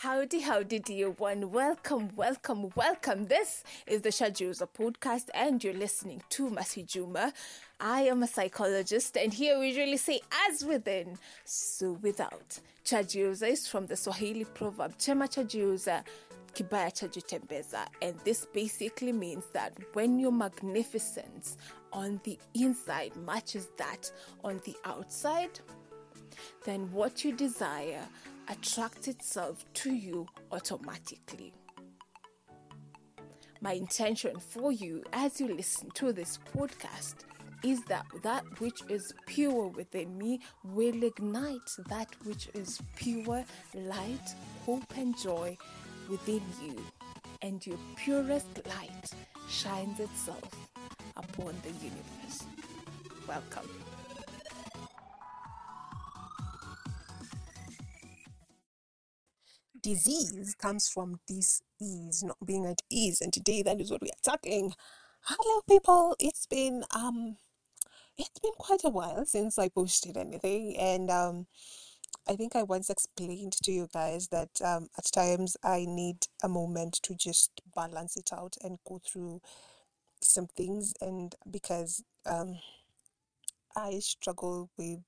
Howdy, howdy, dear one. Welcome, welcome, welcome. This is the Chajiuza podcast, and you're listening to Mercy Juma. I am a psychologist, and here we really say, as within, so without. Chajiuza is from the Swahili proverb, Chema Chajiuza, Kibaya Chajitembeza, and this basically means that when your magnificence on the inside matches that on the outside, then what you desire attracts itself to you automatically. My intention for you as you listen to this podcast is that that which is pure within me will ignite that which is pure light, hope, and joy within you, and your purest light shines itself upon the universe. Welcome. Disease comes from this ease, not being at ease. And today that is what we are tackling. Hello people, it's been um it's been quite a while since I posted anything and um I think I once explained to you guys that um, at times I need a moment to just balance it out and go through some things and because um I struggle with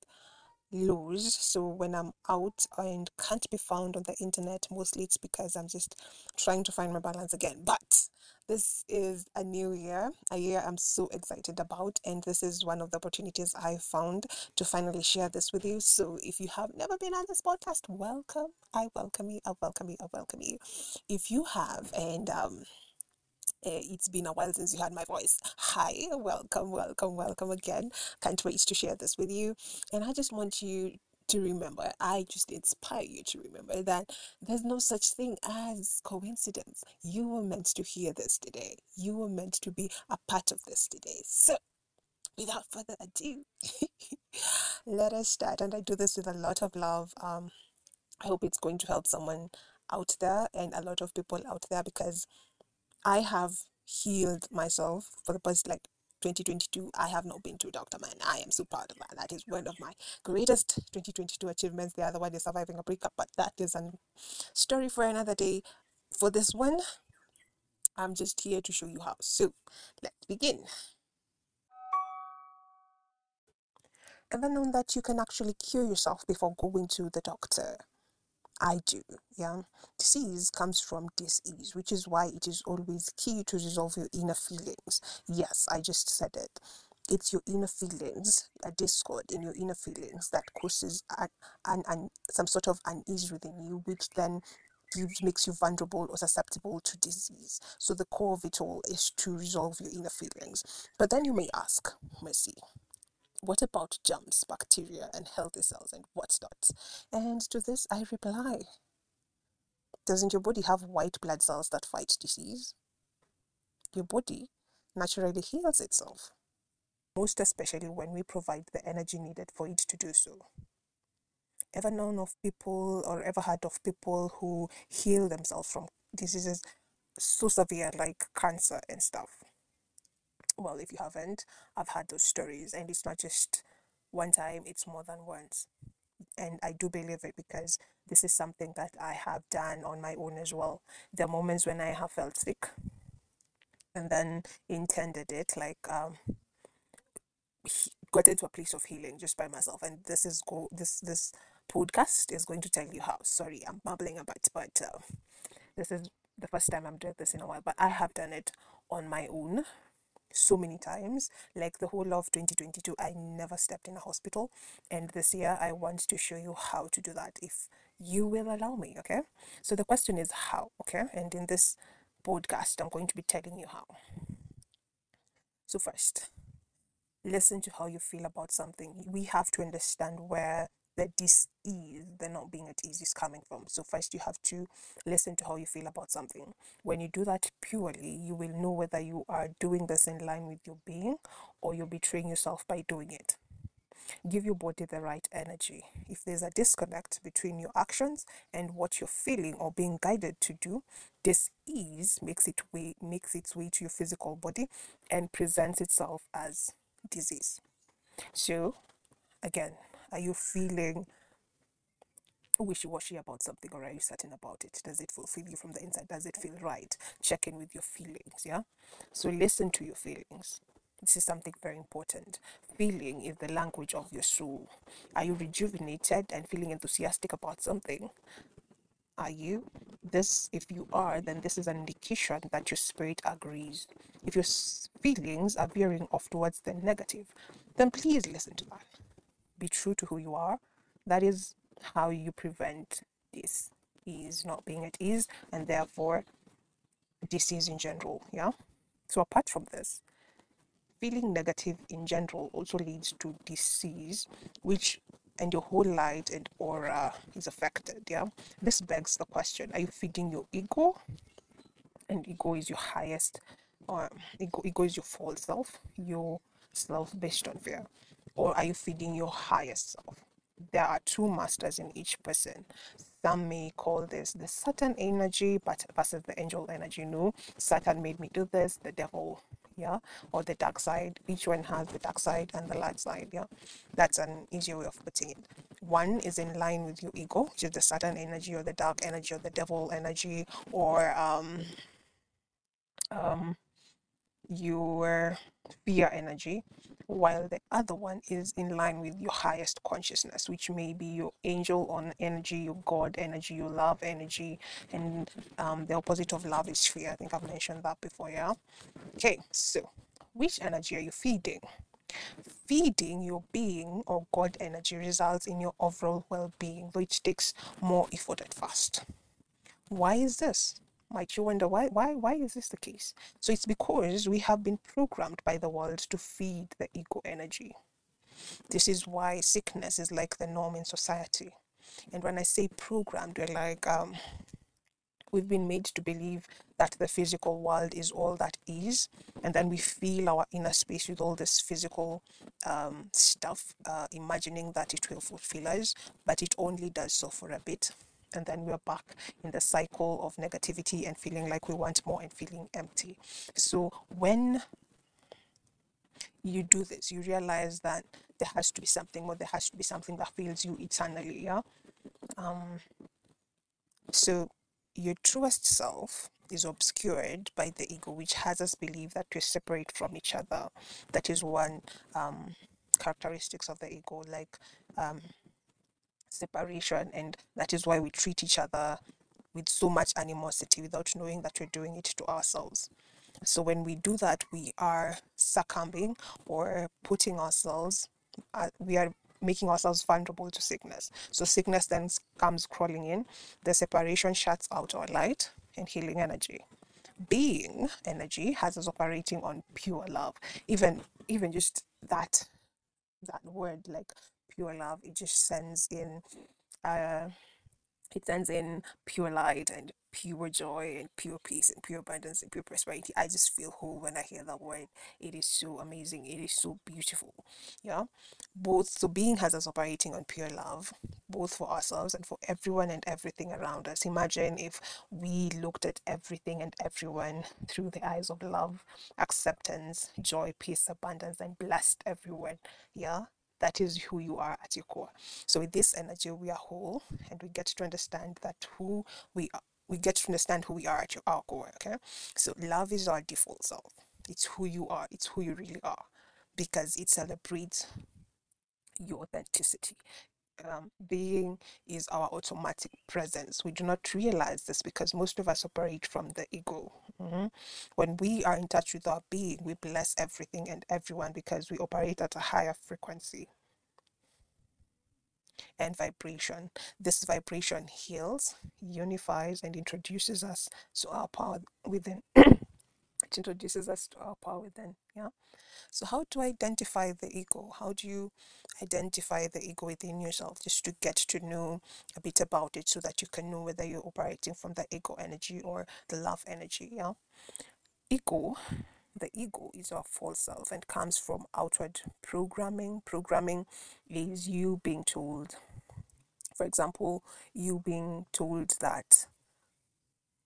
lose. So when I'm out and can't be found on the internet, mostly it's because I'm just trying to find my balance again. But this is a new year, a year I'm so excited about, and this is one of the opportunities I found to finally share this with you. So if you have never been on this podcast, welcome. I welcome you. I welcome you. I welcome you. If you have, and um, uh, it's been a while since you heard my voice. Hi, welcome, welcome, welcome again. Can't wait to share this with you. And I just want you to remember, I just inspire you to remember that there's no such thing as coincidence. You were meant to hear this today, you were meant to be a part of this today. So, without further ado, let us start. And I do this with a lot of love. Um, I hope it's going to help someone out there and a lot of people out there because I have healed myself for the past like 2022. I have not been to a doctor, man. I am so proud of that. That is one of my greatest 2022 achievements. The other one is surviving a breakup, but that is a story for another day. For this one, I'm just here to show you how. So let's begin. Ever known that you can actually cure yourself before going to the doctor? I do. Yeah. Disease comes from disease, which is why it is always key to resolve your inner feelings. Yes, I just said it. It's your inner feelings, a discord in your inner feelings that causes an, an, some sort of unease within you, which then gives makes you vulnerable or susceptible to disease. So the core of it all is to resolve your inner feelings. But then you may ask, Mercy, what about germs, bacteria, and healthy cells and whatnot? And to this I reply Doesn't your body have white blood cells that fight disease? Your body naturally heals itself, most especially when we provide the energy needed for it to do so. Ever known of people or ever heard of people who heal themselves from diseases so severe like cancer and stuff? Well, if you haven't, I've had those stories, and it's not just one time, it's more than once. And I do believe it because this is something that I have done on my own as well. There are moments when I have felt sick and then intended it, like um, got into a place of healing just by myself. And this is go this this podcast is going to tell you how. Sorry, I'm babbling a bit, but uh, this is the first time I'm doing this in a while. But I have done it on my own so many times. Like the whole of 2022, I never stepped in a hospital. And this year, I want to show you how to do that if you will allow me. Okay. So the question is how. Okay. And in this podcast, I'm going to be telling you how. So, first, listen to how you feel about something. We have to understand where the dis-ease, the not being at ease is coming from. So first you have to listen to how you feel about something. When you do that purely, you will know whether you are doing this in line with your being or you're betraying yourself by doing it. Give your body the right energy. If there's a disconnect between your actions and what you're feeling or being guided to do, this ease makes it way makes its way to your physical body and presents itself as disease. So again, are you feeling wishy-washy about something or are you certain about it? Does it fulfill you from the inside? Does it feel right? Check in with your feelings yeah? So listen to your feelings. This is something very important. Feeling is the language of your soul. Are you rejuvenated and feeling enthusiastic about something? Are you? This if you are then this is an indication that your spirit agrees. If your feelings are veering off towards the negative then please listen to that be true to who you are that is how you prevent this is not being at ease and therefore disease in general. Yeah. So apart from this, feeling negative in general also leads to disease, which and your whole light and aura is affected. Yeah. This begs the question: Are you feeding your ego? And ego is your highest, or ego, ego is your false self, your self based on fear, or are you feeding your higher self? there are two masters in each person. Some may call this the Satan energy, but versus the angel energy. No, Satan made me do this, the devil, yeah, or the dark side. Each one has the dark side and the light side, yeah. That's an easier way of putting it. One is in line with your ego, which is the Satan energy or the dark energy or the devil energy, or um, um, your fear energy, while the other one is in line with your highest consciousness, which may be your angel on energy, your God energy, your love energy, and um, the opposite of love is fear. I think I've mentioned that before, yeah? Okay, so which energy are you feeding? Feeding your being or God energy results in your overall well being, which takes more effort at first. Why is this? Might you wonder why why why is this the case? So it's because we have been programmed by the world to feed the ego energy. This is why sickness is like the norm in society. And when i say programmed we're like um, we've been made to believe that the physical world is all that is and then we fill our inner space with all this physical um, stuff uh, imagining that it will fulfill us but it only does so for a bit and then we're back in the cycle of negativity and feeling like we want more and feeling empty. So when you do this, you realize that there has to be something more, there has to be something that fills you eternally, yeah? Um, so your truest self is obscured by the ego, which has us believe that we're separate from each other. That is one um, characteristics of the ego, like um, separation and that is why we treat each other with so much animosity without knowing that we're doing it to ourselves. So when we do that we are succumbing or putting ourselves uh, we are making ourselves vulnerable to sickness. So sickness then comes crawling in. The separation shuts out our light and healing energy. Being energy has us operating on pure love. Even even just that that word like pure love. It just sends in, uh, it sends in pure light and pure joy and pure peace and pure abundance and pure prosperity. I just feel whole when I hear that word. It is so amazing. It is so beautiful. Yeah. Both so being has us operating on pure love, both for ourselves and for everyone and everything around us. Imagine if we looked at everything and everyone through the eyes of love, acceptance, joy, peace, abundance, and blessed everyone. Yeah that is who you are at your core. So with this energy, we are whole, and we get to understand that who we are. We get to understand who we are at your our core. Okay, so love is our default self. It's who you are. It's who you really are, because it celebrates your authenticity. Um, being is our automatic presence. We do not realize this because most of us operate from the ego. Mm-hmm. When we are in touch with our being, we bless everything and everyone because we operate at a higher frequency and vibration. This vibration heals, unifies, and introduces us to our power within. introduces us to our power within. Yeah. So, how to identify the ego? How do you identify the ego within yourself? Just to get to know a bit about it so that you can know whether you're operating from the ego energy or the love energy. Yeah. Ego the ego is our false self and comes from outward programming. Programming is you being told, for example, you being told that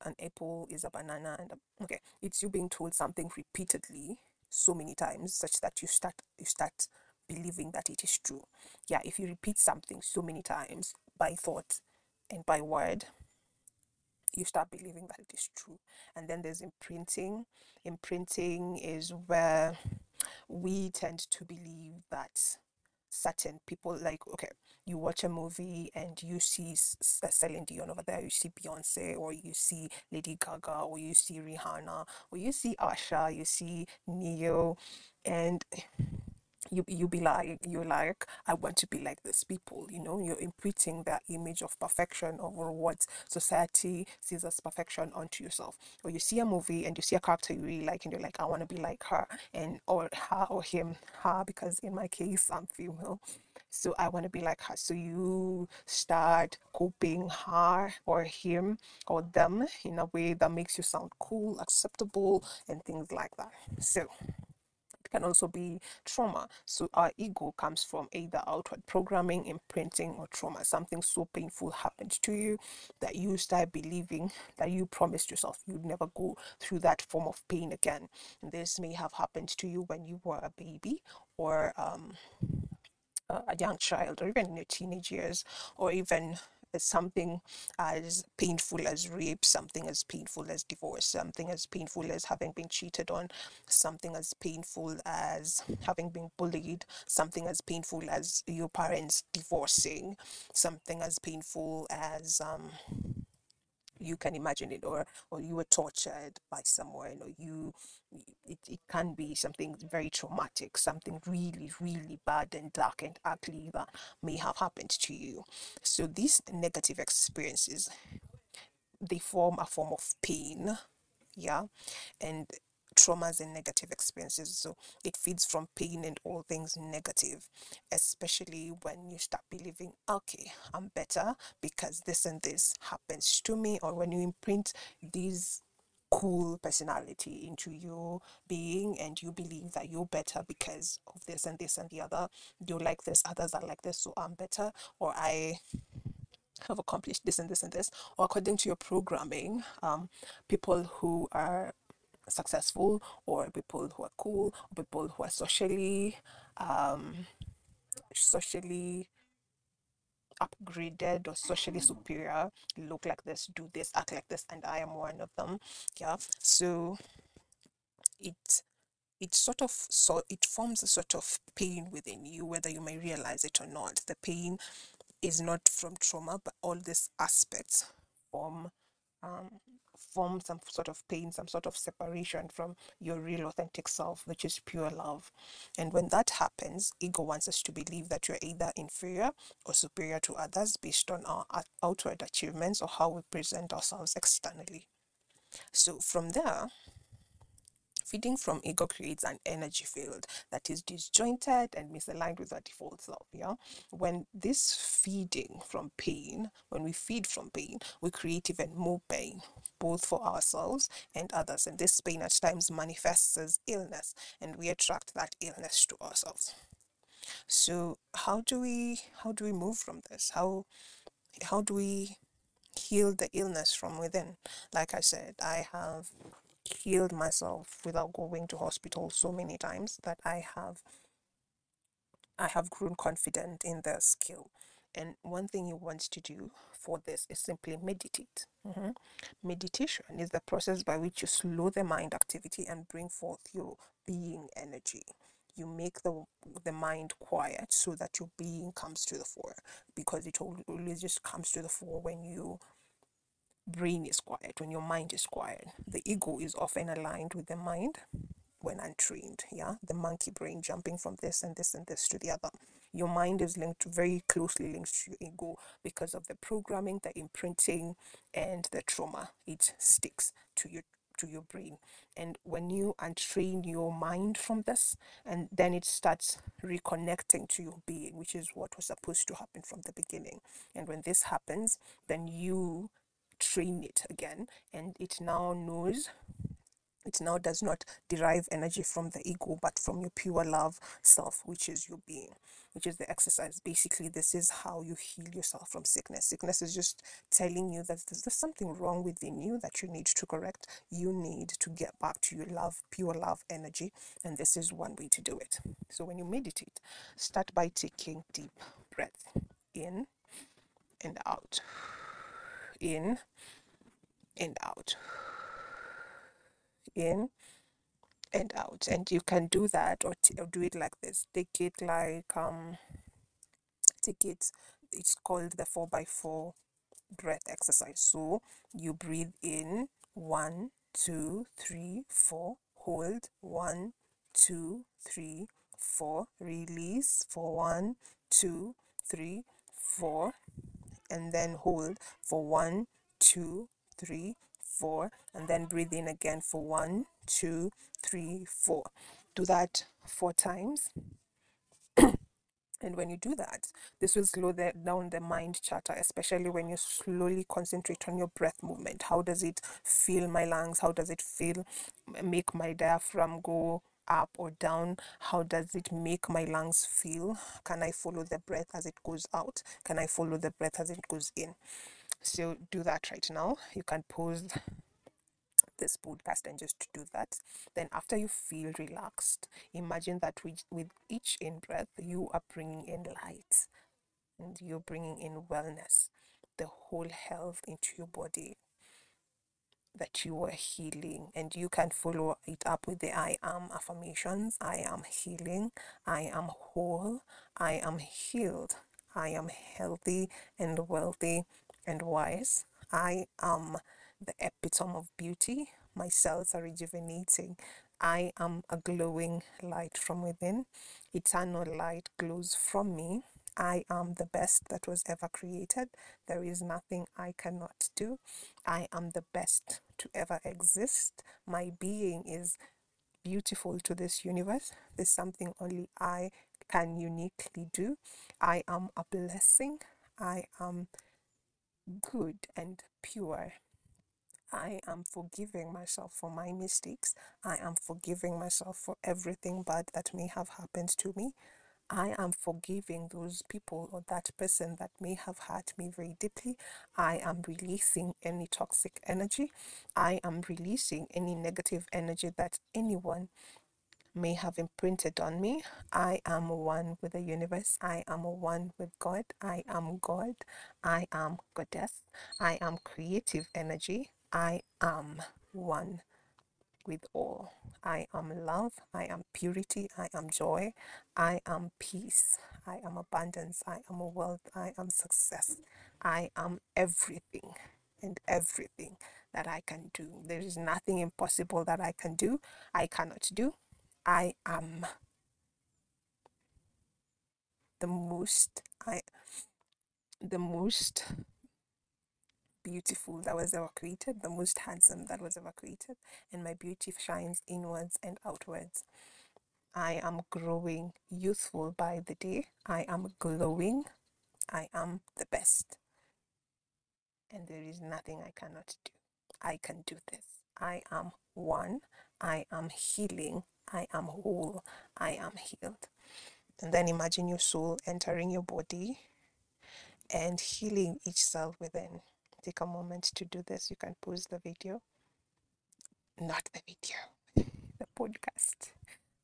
an apple is a banana and a, okay, it's you being told something repeatedly so many times such that you start you start believing that it is true. Yeah, if you repeat something so many times by thought, and by word, you start believing that it is true. And then there's imprinting. Imprinting is where we tend to believe that certain people like okay you watch a movie and you see uh, Celine Dion over there you see Beyonce or you see Lady Gaga or you see Rihanna or you see Asha you see Ne-Yo and you you be like you're like I want to be like these people you know? You're imprinting that image of perfection over what society sees as perfection onto yourself. Or you see a movie and you see a character you really like and you're like I want to be like her and or her or him her because in my case I'm female. So I want to be like her. So you start copying her or him or them in a way that makes you sound cool acceptable and things like that. So can also be trauma. So our ego comes from either outward programming, imprinting, or trauma. Something so painful happened to you that you start believing that you promised yourself you'd never go through that form of pain again. And this may have happened to you when you were a baby or um, a young child or even in your teenage years or even something as painful as rape, something as painful as divorce, something as painful as having been cheated on, something as painful as having been bullied, something as painful as your parents divorcing, something as painful as um, you can imagine it or or you were tortured by someone or you it, it can be something very traumatic something really really bad and dark and ugly that may have happened to you. So these negative experiences they form a form of pain yeah? And traumas and negative experiences. So it feeds from pain and all things negative, especially when you start believing, okay, I'm better because this and this happens to me, or when you imprint these cool personality into your being and you believe that you're better because of this and this and the other you like this others are like this so i'm better or i have accomplished this and this and this or according to your programming um, people who are successful or people who are cool or people who are socially um, socially upgraded or socially superior look like this do this act like this and i am one of them. Yeah. So it it sort of so it forms a sort of pain within you whether you may realize it or not. The pain is not from trauma but all these aspects from um, form some sort of pain, some sort of separation from your real authentic self, which is pure love. And when that happens, ego wants us to believe that you're either inferior or superior to others based on our outward achievements or how we present ourselves externally. So from there, Feeding from ego creates an energy field that is disjointed and misaligned with our default self. Yeah. When this feeding from pain, when we feed from pain, we create even more pain, both for ourselves and others. And this pain at times manifests as illness, and we attract that illness to ourselves. So how do we how do we move from this? How how do we heal the illness from within? Like I said, I have healed myself without going to hospital so many times that I have I have grown confident in the skill. And one thing you want to do for this is simply meditate. Mm-hmm. Meditation is the process by which you slow the mind activity and bring forth your being energy. You make the the mind quiet so that your being comes to the fore because it always just comes to the fore when you brain is quiet, when your mind is quiet. The ego is often aligned with the mind when untrained. Yeah, the monkey brain jumping from this and this and this to the other. Your mind is linked very closely linked to your ego because of the programming, the imprinting, and the trauma. It sticks to your to your brain. And when you untrain your mind from this, and then it starts reconnecting to your being, which is what was supposed to happen from the beginning. And when this happens, then you train it again and it now knows it now does not derive energy from the ego but from your pure love self which is your being which is the exercise. Basically this is how you heal yourself from sickness. Sickness is just telling you that there's, there's something wrong within you that you need to correct. You need to get back to your love pure love energy and this is one way to do it. So when you meditate start by taking deep breath in and out in and out. In and out. And you can do that or, t- or do it like this. Take it like, um, take it, it's called the 4 by 4 breath exercise. So you breathe in one, two, three, four, hold one, two, three, four, release for one, two, three, four, and then hold for one, two, three, four, and then breathe in again for one, two, three, four. Do that four times. And when you do that, this will slow the, down the mind chatter, especially when you slowly concentrate on your breath movement. How does it feel my lungs? How does it feel make my diaphragm go up or down? How does it make my lungs feel? Can I follow the breath as it goes out? Can I follow the breath as it goes in? So do that right now. You can pause this podcast and just do that. Then, after you feel relaxed, imagine that with, each in breath, you are bringing in light and you're bringing in wellness, the whole health into your body that you are healing and you can follow it up with the I am affirmations. I am healing. I am whole. I am healed. I am healthy and wealthy and wise. I am the epitome of beauty. My cells are rejuvenating. I am a glowing light from within. Eternal light glows from me. I am the best that was ever created. There is nothing I cannot do. I am the best to ever exist. My being is beautiful to this universe. There's something only I can uniquely do. I am a blessing. I am good and pure. I am forgiving myself for my mistakes. I am forgiving myself for everything bad that may have happened to me. I am forgiving those people or that person that may have hurt me very deeply. I am releasing any toxic energy. I am releasing any negative energy that anyone may have imprinted on me. I am one with the universe. I am one with God. I am God. I am goddess. I am creative energy. I am one with all. I am love. I am purity. I am joy. I am peace. I am abundance. I am wealth. I am success. I am everything and everything that I can do. There is nothing impossible that I can do. I cannot do. I am the most I the most beautiful that was ever created, the most handsome that was ever created, and my beauty shines inwards and outwards. I am growing youthful by the day. I am glowing. I am the best. And there is nothing I cannot do. I can do this. I am one. I am healing. I am whole. I am healed. And then imagine your soul entering your body and healing each cell within. Take a moment to do this. You can pause the video. Not the video, the podcast.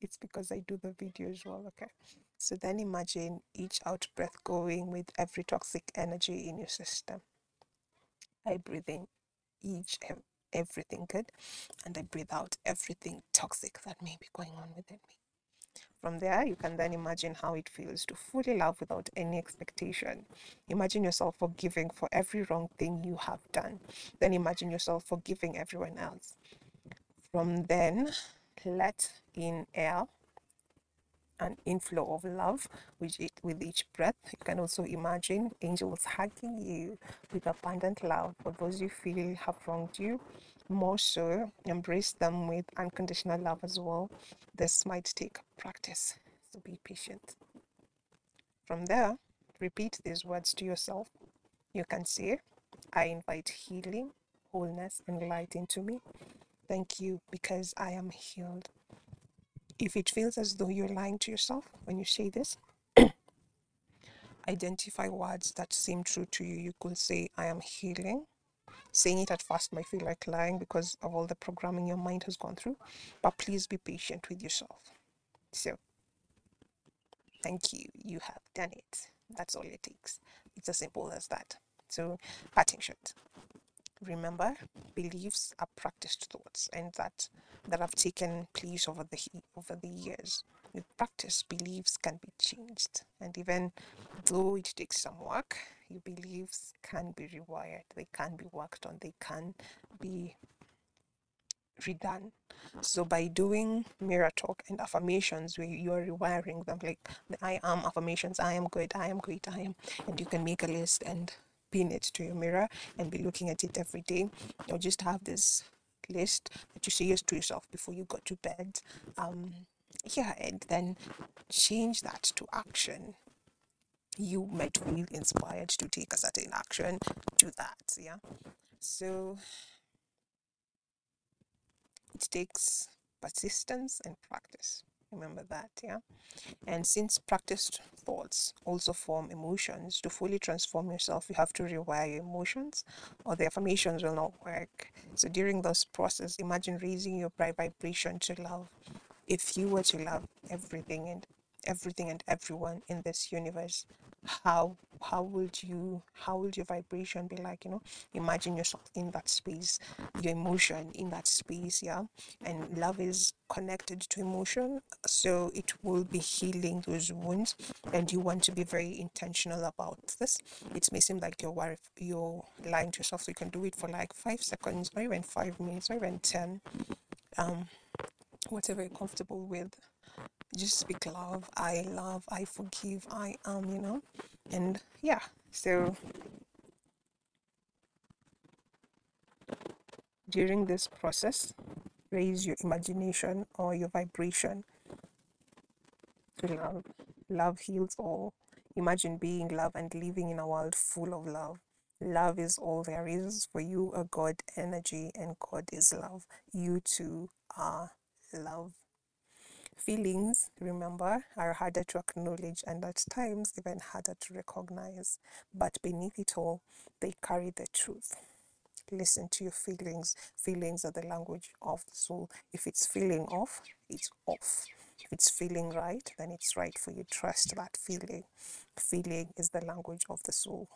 It's because I do the video as well, okay? So then imagine each out breath going with every toxic energy in your system. I breathe in each everything good and I breathe out everything toxic that may be going on within me. From there, you can then imagine how it feels to fully love without any expectation. Imagine yourself forgiving for every wrong thing you have done. Then imagine yourself forgiving everyone else. From then, let in air an inflow of love with, it, with each breath. You can also imagine angels hugging you with abundant love for those you feel have wronged you. More so, embrace them with unconditional love as well. This might take practice, so be patient. From there, repeat these words to yourself. You can say, I invite healing, wholeness, and light into me. Thank you because I am healed. If it feels as though you're lying to yourself when you say this, identify words that seem true to you. You could say, I am healing. Saying it at first might feel like lying because of all the programming your mind has gone through, but please be patient with yourself. So, thank you. You have done it. That's all it takes. It's as simple as that. So, parting shot. Remember, beliefs are practiced thoughts, and that that have taken place over the over the years. With practice, beliefs can be changed, and even though it takes some work, your beliefs can be rewired. They can be worked on. They can be redone. So by doing mirror talk and affirmations where you are rewiring them like the I am affirmations, I am good, I am great, I am and you can make a list and pin it to your mirror and be looking at it every day. Or just have this list that you say yes to yourself before you go to bed. Um yeah, and then change that to action. You might feel inspired to take a certain action, do that. Yeah. So it takes persistence and practice. Remember that, yeah? And since practiced thoughts also form emotions, to fully transform yourself, you have to rewire your emotions or the affirmations will not work. So during this process, imagine raising your vibration to love. If you were to love everything and everything and everyone in this universe, how how would you how would your vibration be like you know? Imagine yourself in that space your emotion in that space yeah? And love is connected to emotion so it will be healing those wounds and you want to be very intentional about this. It may seem like you're you're lying to yourself so you can do it for like five seconds or even five minutes or even ten um whatever you're comfortable with just speak love i love i forgive i am you know and yeah so during this process raise your imagination or your vibration. To love. Love heals all. Imagine being love and living in a world full of love. Love is all there is for you a god energy and god is love. You too are love Feelings, remember, are harder to acknowledge and at times even harder to recognize, but beneath it all, they carry the truth. Listen to your feelings. Feelings are the language of the soul. If it's feeling off, it's off. If it's feeling right, then it's right for you. Trust that feeling. Feeling is the language of the soul.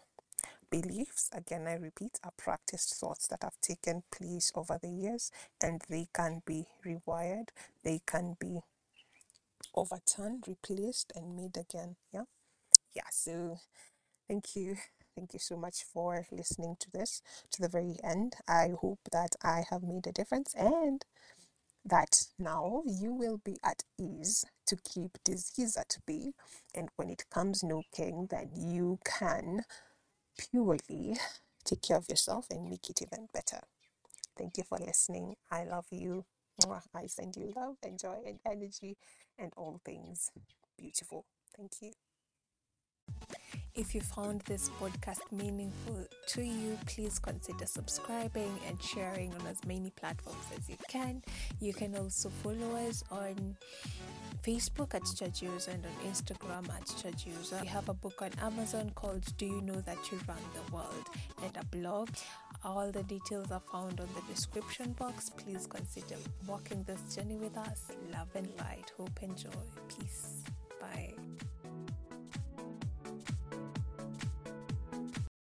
Beliefs, again, I repeat, are practiced thoughts that have taken place over the years and they can be rewired, they can be overturned, replaced, and made again. Yeah. Yeah. So thank you. Thank you so much for listening to this to the very end. I hope that I have made a difference and that now you will be at ease to keep disease at bay. And when it comes knocking, that you can purely take care of yourself and make it even better. Thank you for listening. I love you. I send you love and joy and energy and all things beautiful. Thank you. If you found this podcast meaningful to you, please consider subscribing and sharing on as many platforms as you can. You can also follow us on Facebook at Church and on Instagram at Church We have a book on Amazon called Do You Know That You Run the World and a blog. All the details are found on the description box. Please consider walking this journey with us. Love and light, hope and joy. Peace. Bye.